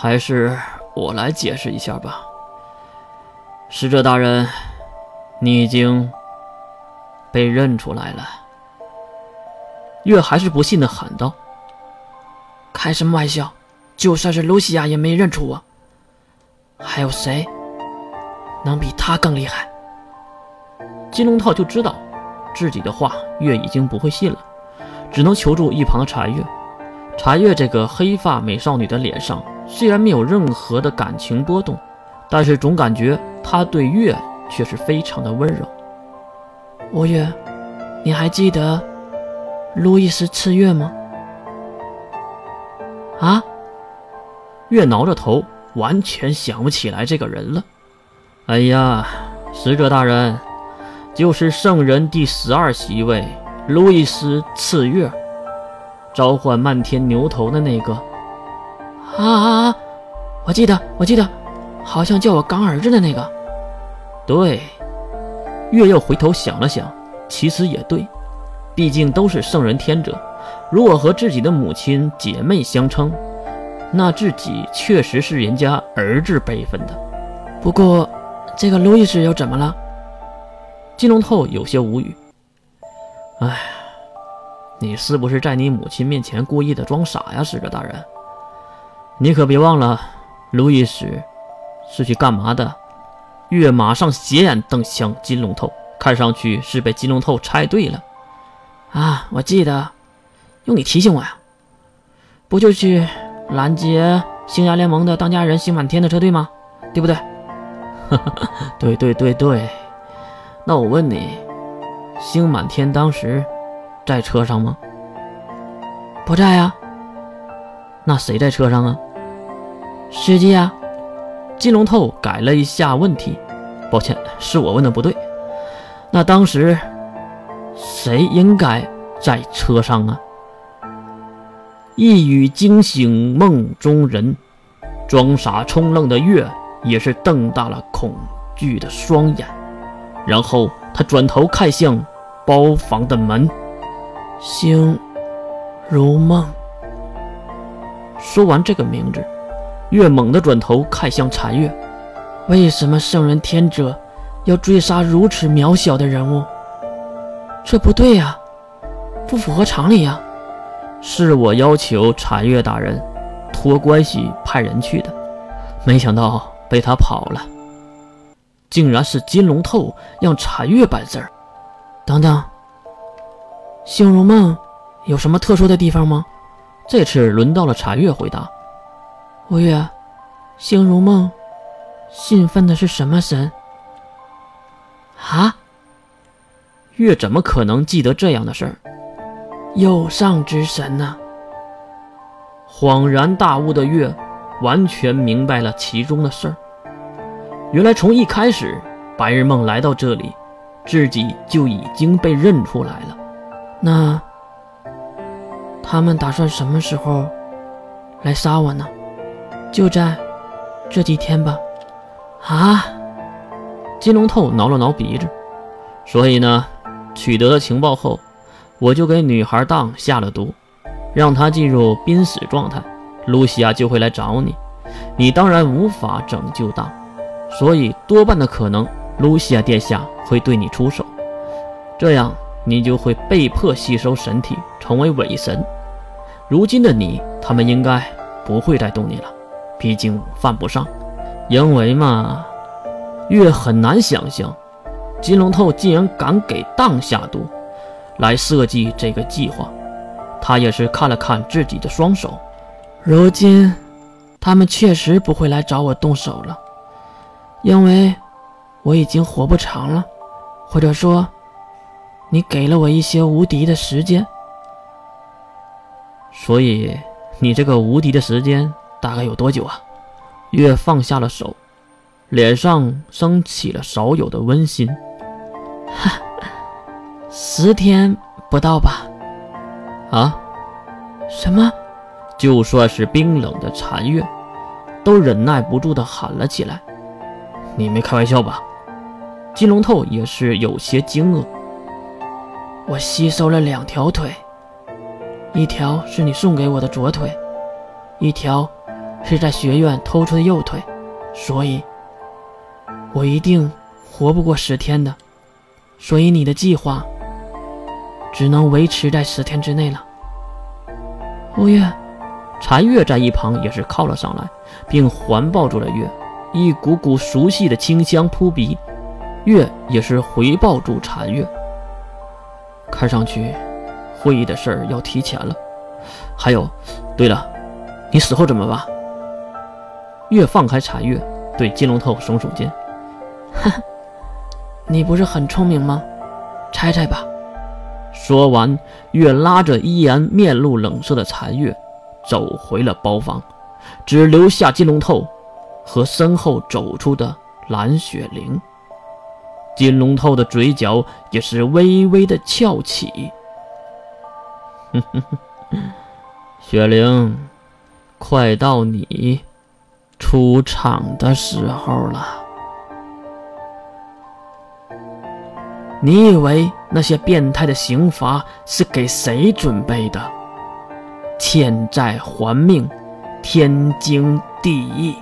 还是我来解释一下吧。使者大人，你已经被认出来了。月还是不信的喊道：“开什么玩笑！就算是露西亚也没认出我。还有谁能比他更厉害？”金龙套就知道自己的话月已经不会信了，只能求助一旁的茶月。茶月这个黑发美少女的脸上虽然没有任何的感情波动，但是总感觉他对月却是非常的温柔。我月，你还记得路易斯次月吗？啊？月挠着头，完全想不起来这个人了。哎呀，使者大人，就是圣人第十二席位路易斯次月。召唤漫天牛头的那个，啊啊啊！我记得，我记得，好像叫我刚儿子的那个。对，月又回头想了想，其实也对，毕竟都是圣人天者，如果和自己的母亲姐妹相称，那自己确实是人家儿子辈分的。不过，这个路易斯又怎么了？金龙透有些无语。哎。你是不是在你母亲面前故意的装傻呀，使者大人？你可别忘了，路易斯是去干嘛的？月马上斜眼瞪向金龙头，看上去是被金龙头猜对了。啊，我记得，用你提醒我呀，不就去拦截星牙联盟的当家人星满天的车队吗？对不对？对对对对。那我问你，星满天当时？在车上吗？不在呀。那谁在车上啊？司机啊。金龙透改了一下问题，抱歉，是我问的不对。那当时谁应该在车上啊？一语惊醒梦中人，装傻充愣的月也是瞪大了恐惧的双眼，然后他转头看向包房的门。星如梦。说完这个名字，月猛地转头看向残月。为什么圣人天者要追杀如此渺小的人物？这不对呀，不符合常理呀！是我要求残月大人托关系派人去的，没想到被他跑了。竟然是金龙透让残月办事儿。等等。星如梦有什么特殊的地方吗？这次轮到了禅月回答。吴月，星如梦信奉的是什么神？啊？月怎么可能记得这样的事儿？有上之神呐！恍然大悟的月完全明白了其中的事儿。原来从一开始，白日梦来到这里，自己就已经被认出来了。那他们打算什么时候来杀我呢？就在这几天吧。啊！金龙透挠了挠鼻子。所以呢，取得了情报后，我就给女孩当下了毒，让她进入濒死状态，露西亚就会来找你。你当然无法拯救当，所以多半的可能，露西亚殿下会对你出手。这样。你就会被迫吸收神体，成为伪神。如今的你，他们应该不会再动你了，毕竟犯不上。因为嘛，月很难想象，金龙透竟然敢给当下毒，来设计这个计划。他也是看了看自己的双手，如今他们确实不会来找我动手了，因为我已经活不长了，或者说。你给了我一些无敌的时间，所以你这个无敌的时间大概有多久啊？月放下了手，脸上升起了少有的温馨。哈，十天不到吧？啊？什么？就算是冰冷的残月，都忍耐不住的喊了起来。你没开玩笑吧？金龙头也是有些惊愕。我吸收了两条腿，一条是你送给我的左腿，一条是在学院偷出的右腿，所以，我一定活不过十天的。所以你的计划只能维持在十天之内了。欧月，禅月在一旁也是靠了上来，并环抱住了月，一股股熟悉的清香扑鼻。月也是回抱住禅月。看上去，会议的事儿要提前了。还有，对了，你死后怎么办？月放开禅月，对金龙头耸耸肩：“哈哈，你不是很聪明吗？猜猜吧。”说完，月拉着依然面露冷色的残月，走回了包房，只留下金龙头和身后走出的蓝雪玲。金龙头的嘴角也是微微的翘起。哼哼哼，雪玲，快到你出场的时候了。你以为那些变态的刑罚是给谁准备的？欠债还命，天经地义。